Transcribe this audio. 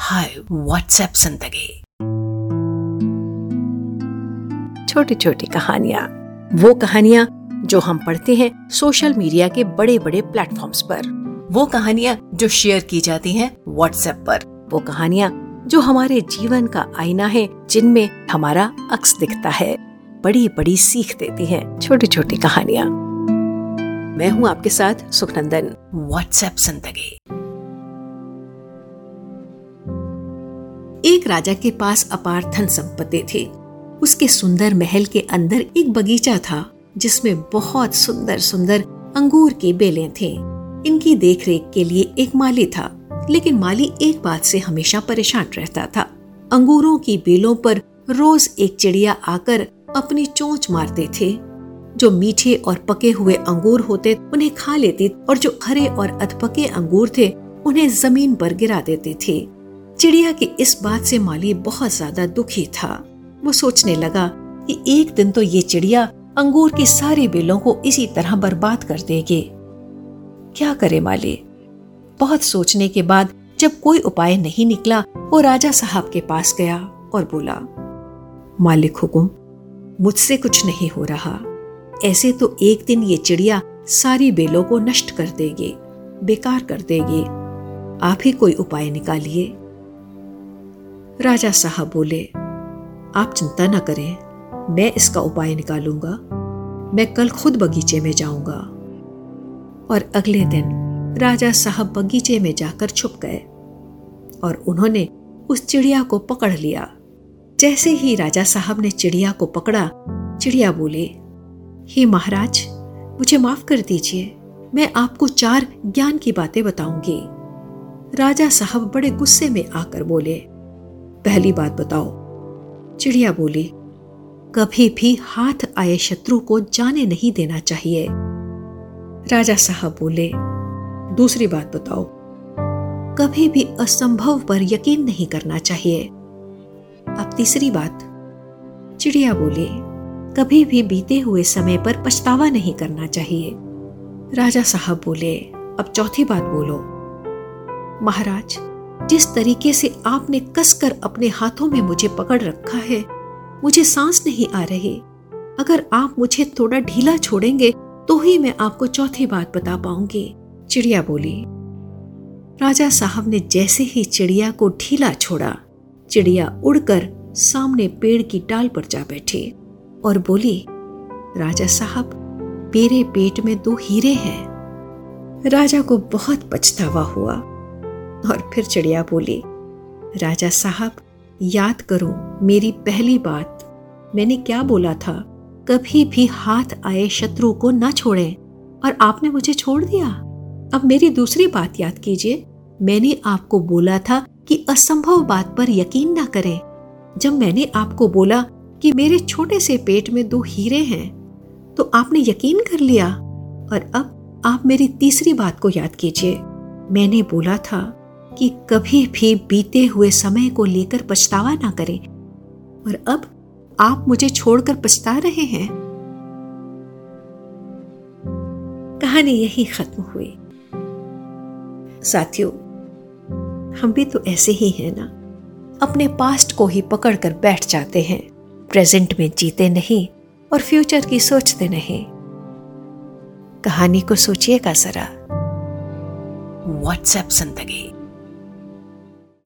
हाय WhatsApp ज़िंदगी। छोटी छोटी कहानियाँ। वो कहानियाँ जो हम पढ़ते हैं सोशल मीडिया के बड़े बड़े प्लेटफॉर्म्स पर। वो कहानियाँ जो शेयर की जाती हैं व्हाट्सएप पर। वो कहानियाँ जो हमारे जीवन का आईना है, जिनमें हमारा अक्स दिखता है। बड़ी बड़ी सीख देती हैं छोटी छोटी कहानियाँ। मैं हूँ आपके साथ सुखनंदन। व्हाट्सएप ज़िंदगी। एक राजा के पास अपार धन संपत्ति थी। उसके सुंदर महल के अंदर एक बगीचा था, जिसमें बहुत सुंदर सुंदर अंगूर की बेलें थी। इनकी देखरेख के लिए एक माली था, लेकिन माली एक बात से हमेशा परेशान रहता था। अंगूरों की बेलों पर रोज एक चिड़िया आकर अपनी चोंच मारते थे। जो मीठे और पके हुए अंगूर होते, उन्हें खा लेती और जो हरे और अधपके अंगूर थे, उन्हें ज़मीन पर गिरा देती थी। चिड़िया की इस बात से माली बहुत ज़्यादा दुखी था। वो सोचने लगा कि एक दिन तो ये चिड़िया अंगूर की सारी बेलों को इसी तरह बर्बाद कर देगी। क्या करे माली बहुत सोचने के बाद जब कोई उपाय नहीं निकला, वो राजा साहब के पास गया और बोला, मालिक हुकुम, मुझसे कुछ नहीं हो रहा। ऐसे तो एक दिन ये चिड़िया सारी बेलों को नष्ट कर देगी, बेकार कर देगी। आप ही कोई उपाय निकालिए। राजा साहब बोले, आप चिंता न करें, मैं इसका उपाय निकालूँगा। मैं कल खुद बगीचे में जाऊँगा। और अगले दिन राजा साहब बगीचे में जाकर छुप गए और उन्होंने उस चिड़िया को पकड़ लिया। जैसे ही राजा साहब ने चिड़िया को पकड़ा, चिड़िया बोले, हे महाराज, मुझे माफ़ कर दीजिए, मैं आपको चार ज्ञान की बातें बताऊँगी। राजा साहब बड़े गुस्से में आकर बोले पहली बात बताओ। चिड़िया बोली, कभी भी हाथ आए शत्रु को जाने नहीं देना चाहिए। राजा साहब बोले, दूसरी बात बताओ, कभी भी असंभव पर यकीन नहीं करना चाहिए। अब तीसरी बात, चिड़िया बोले, कभी भी बीते हुए समय पर पछतावा नहीं करना चाहिए। राजा साहब बोले, अब चौथी बात बोलो। महाराज जिस तरीके से आपने कसकर अपने हाथों में मुझे पकड़ रखा है, मुझे सांस नहीं आ रही। अगर आप मुझे थोड़ा ढीला छोड़ेंगे तो ही मैं आपको चौथी बात बता पाऊँगी। चिड़िया बोली, राजा साहब ने जैसे ही चिड़िया को ढीला छोड़ा, चिड़िया उड़कर सामने पेड़ की डाल पर जा बैठी और बोली, राजा साहब, मेरे पेट में दो हीरे हैं। राजा को बहुत पछतावा हुआ। और फिर चिड़िया बोली, राजा साहब, याद करो मेरी पहली बात। मैंने क्या बोला था? कभी भी हाथ आए शत्रु को न छोड़े। और आपने मुझे छोड़ दिया। अब मेरी दूसरी बात याद कीजिए। मैंने आपको बोला था कि असंभव बात पर यकीन ना करें। जब मैंने आपको बोला कि मेरे छोटे से पेट में दो हीरे हैं तो आपने यकीन कर लिया। और अब आप मेरी तीसरी बात को याद कीजिए। मैंने बोला था कि कभी भी बीते हुए समय को लेकर पछतावा ना करें। और अब आप मुझे छोड़कर पछता रहे हैं। कहानी यही खत्म हुई। साथियों, हम भी तो ऐसे ही हैं ना? अपने पास्ट को ही पकड़कर बैठ जाते हैं। प्रेजेंट में जीते नहीं और फ्यूचर की सोचते नहीं। कहानी को सोचिएगा जरा। व्हाट्सएप ज़िंदगी।